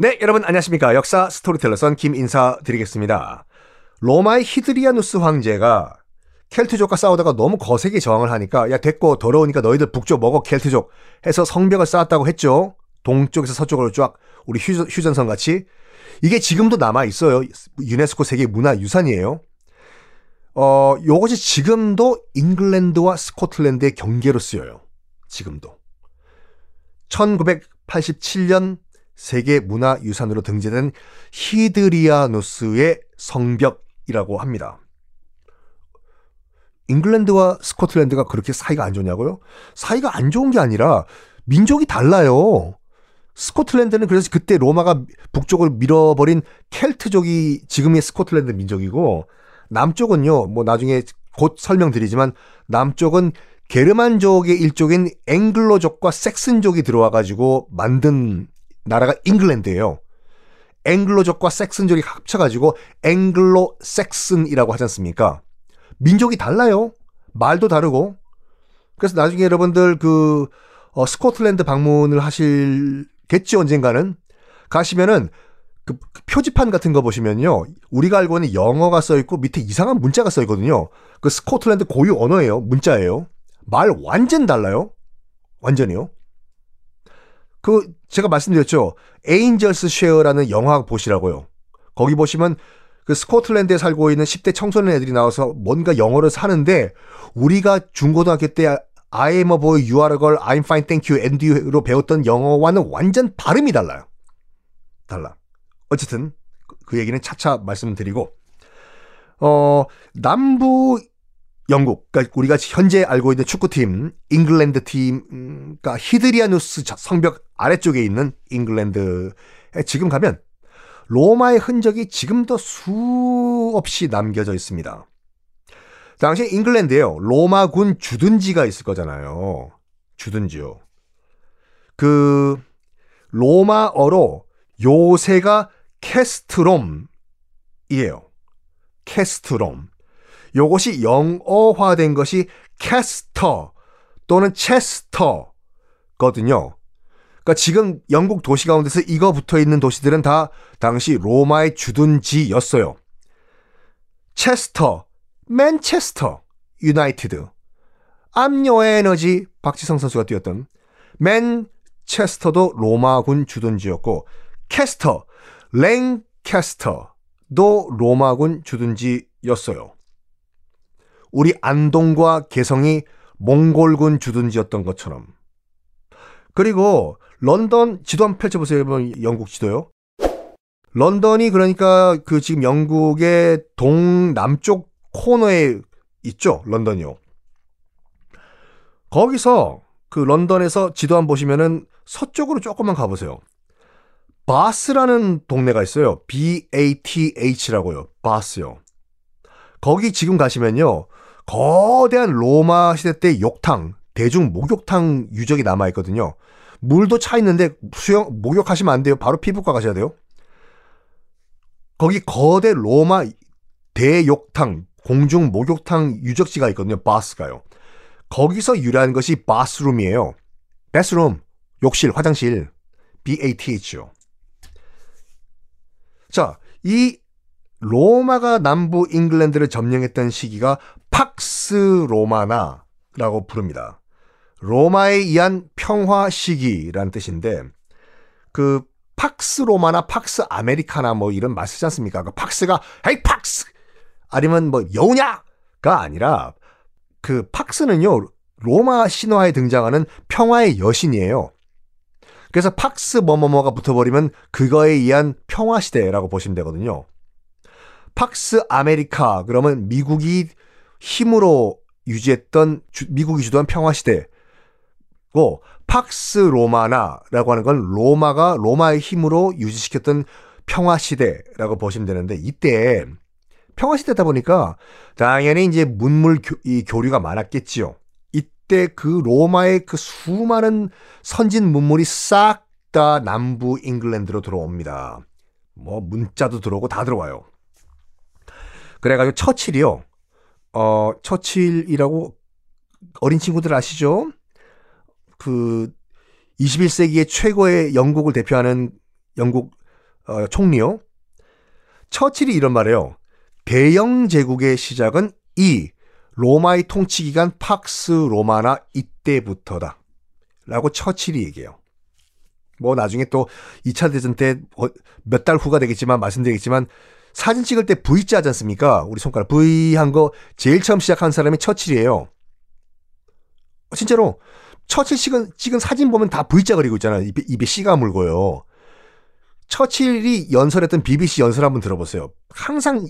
네, 여러분 안녕하십니까. 역사 스토리텔러 썬킴 인사 드리겠습니다. 로마의 하드리아누스 황제가 켈트족과 싸우다가 너무 거세게 저항을 하니까 야 됐고 더러우니까 너희들 북쪽 먹어 켈트족 해서 성벽을 쌓았다고 했죠. 동쪽에서 서쪽으로 쫙 우리 휴전선 같이 이게 지금도 남아 있어요. 유네스코 세계 문화유산이에요. 어, 요것이 지금도 잉글랜드와 스코틀랜드의 경계로 쓰여요. 지금도. 1987년 세계 문화유산으로 등재된 히드리아누스의 성벽이라고 합니다. 잉글랜드와 스코틀랜드가 그렇게 사이가 안 좋냐고요? 사이가 안 좋은 게 아니라 민족이 달라요. 스코틀랜드는 그래서 그때 로마가 북쪽을 밀어버린 켈트족이 지금의 스코틀랜드 민족이고 남쪽은요, 뭐 나중에 곧 설명드리지만 남쪽은 게르만족의 일족인 앵글로족과 섹슨족이 들어와가지고 만든 나라가 잉글랜드예요. 앵글로족과 섹슨족이 합쳐가지고 앵글로 섹슨이라고 하지 않습니까? 민족이 달라요. 말도 다르고. 그래서 나중에 여러분들 그 어, 스코틀랜드 방문을 하실겠지 언젠가는 가시면은 그, 그 표지판 같은 거 보시면요. 우리가 알고 있는 영어가 써 있고 밑에 이상한 문자가 써 있거든요. 그 스코틀랜드 고유 언어예요. 문자예요. 말 완전 달라요. 완전히요. 그 제가 말씀드렸죠. Angels' Share라는 영화 보시라고요. 거기 보시면 그 스코틀랜드에 살고 있는 10대 청소년 애들이 나와서 뭔가 영어를 쓰는데 우리가 중고등학교 때 I am a boy, you are a girl, I'm fine, thank you, and you로 배웠던 영어와는 완전 발음이 달라요. 달라. 어쨌든 그 얘기는 차차 말씀드리고 어 남부 영국, 그러니까 우리가 현재 알고 있는 축구팀, 잉글랜드 팀, 그러니까 하드리아누스 성벽 아래쪽에 있는 잉글랜드에 지금 가면 로마의 흔적이 지금도 수없이 남겨져 있습니다. 당시 잉글랜드에요. 로마군 주둔지가 있을 거잖아요. 주둔지요. 그 로마어로 요새가 캐스트롬이에요. 캐스트롬. 요것이 영어화된 것이 캐스터 또는 체스터거든요. 그러니까 지금 영국 도시 가운데서 이거 붙어 있는 도시들은 다 당시 로마의 주둔지였어요. 체스터, 맨체스터, 유나이티드, 암요 에너지 박지성 선수가 뛰었던 맨체스터도 로마군 주둔지였고 캐스터, 랭캐스터도 로마군 주둔지였어요. 우리 안동과 개성이 몽골군 주둔지였던 것처럼. 그리고 런던 지도 한번 펼쳐보세요. 영국 지도요. 런던이 그러니까 그 지금 영국의 동남쪽 코너에 있죠. 런던이요. 거기서 그 런던에서 지도 한번 보시면은 서쪽으로 조금만 가보세요. 바스라는 동네가 있어요. B-A-T-H라고요. 바스요. 거기 지금 가시면요. 거대한 로마 시대 때 욕탕, 대중 목욕탕 유적이 남아 있거든요. 물도 차 있는데 수영 목욕하시면 안 돼요. 바로 피부과 가셔야 돼요. 거기 거대 로마 대욕탕, 공중 목욕탕 유적지가 있거든요. 바스가요. 거기서 유래한 것이 바스룸이에요. 베스룸, 욕실, 화장실. BATH요. 자, 이 로마가 남부 잉글랜드를 점령했던 시기가 팍스 로마나라고 부릅니다. 로마에 의한 평화 시기라는 뜻인데 그 팍스 로마나 팍스 아메리카나 뭐 이런 말 쓰지 않습니까? 그 팍스가 헤이 fox 아니면 뭐 여우냐가 아니라 그 팍스는요 로마 신화에 등장하는 평화의 여신이에요. 그래서 팍스 뭐뭐뭐가 붙어버리면 그거에 의한 평화 시대라고 보시면 되거든요. 팍스 아메리카 그러면 미국이 힘으로 유지했던 주, 미국이 주도한 평화 시대고 팍스 로마나라고 하는 건 로마가 로마의 힘으로 유지시켰던 평화 시대라고 보시면 되는데 이때 평화 시대다 보니까 당연히 이제 문물 교, 이 교류가 많았겠지요. 이때 그 로마의 그 수많은 선진 문물이 싹 다 남부 잉글랜드로 들어옵니다. 뭐 문자도 들어오고 다 들어와요. 그래가지고 처칠이요. 어 처칠이라고 어린 친구들 아시죠? 그 21세기의 최고의 영국을 대표하는 영국 어, 총리요. 처칠이 이런 말해요. 대영 제국의 시작은 이 로마의 통치 기간 팍스 로마나 이때부터다. 라고 처칠이 얘기해요. 뭐 나중에 또 2차 대전 때 몇 달 후가 되겠지만 말씀드리겠지만 사진 찍을 때 V자 하지 않습니까? 우리 손가락 V 한 거 제일 처음 시작한 사람이 처칠이에요. 진짜로 처칠 찍은, 찍은 사진 보면 다 V자 그리고 있잖아요. 입에, 입에 시가 물고요. 처칠이 연설했던 BBC 연설 한번 들어보세요. 항상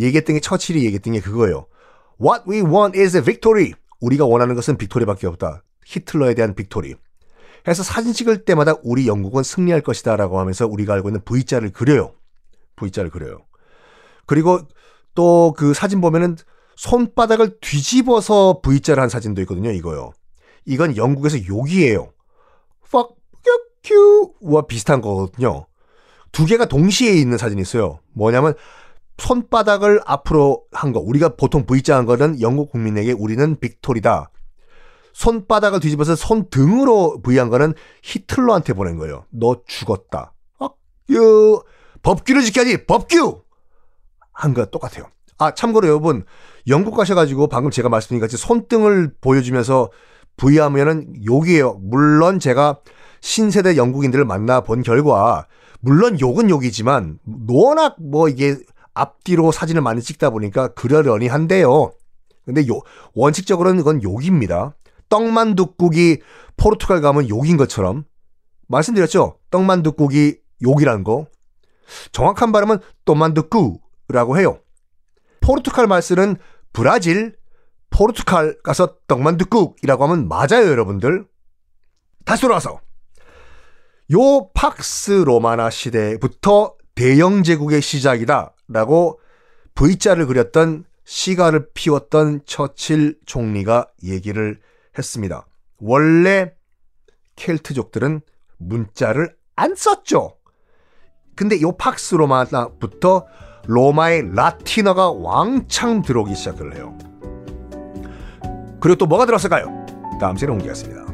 얘기했던 게 처칠이 얘기했던 게 그거예요. What we want is a victory. 우리가 원하는 것은 victory밖에 없다. 히틀러에 대한 victory. 해서 사진 찍을 때마다 우리 영국은 승리할 것이다 라고 하면서 우리가 알고 있는 V자를 그려요. V자를 그려요. 그리고 또 그 사진 보면은 손바닥을 뒤집어서 V자를 한 사진도 있거든요. 이거요. 이건 영국에서 욕이에요. fuck you와 비슷한 거거든요. 두 개가 동시에 있는 사진이 있어요. 뭐냐면 손바닥을 앞으로 한 거. 우리가 보통 V자 한 거는 영국 국민에게 우리는 빅토리다. 손바닥을 뒤집어서 손등으로 V 한 거는 히틀러한테 보낸 거예요. 너 죽었다. 어? 유 법규를 지켜야지. 법규. 한거 똑같아요. 아 참고로 여러분 영국 가셔가지고 방금 제가 말씀드린 같이 손등을 보여주면서 부위하면은 욕이에요. 물론 제가 신세대 영국인들을 만나 본 결과 물론 욕은 욕이지만 워낙 뭐 이게 앞뒤로 사진을 많이 찍다 보니까 그러려니 한데요. 근데 요, 원칙적으로는 이건 욕입니다. 떡만둣국이 포르투갈 가면 욕인 것처럼 말씀드렸죠. 떡만둣국이 욕이라는 거. 정확한 발음은 또만둣꾸라고 해요. 포르투갈 말 쓰는 브라질, 포르투갈 가서 떡만둣국이라고 하면 맞아요, 여러분들. 다시 돌아와서 요 팍스 로마나 시대부터 대영 제국의 시작이다라고 V자를 그렸던 시가를 피웠던 처칠 총리가 얘기를 했습니다. 원래 켈트족들은 문자를 안 썼죠. 근데 요 팍스 로마나부터 로마의 라틴어가 왕창 들어오기 시작을 해요. 그리고 또 뭐가 들었을까요? 다음 시간에 옮기겠습니다.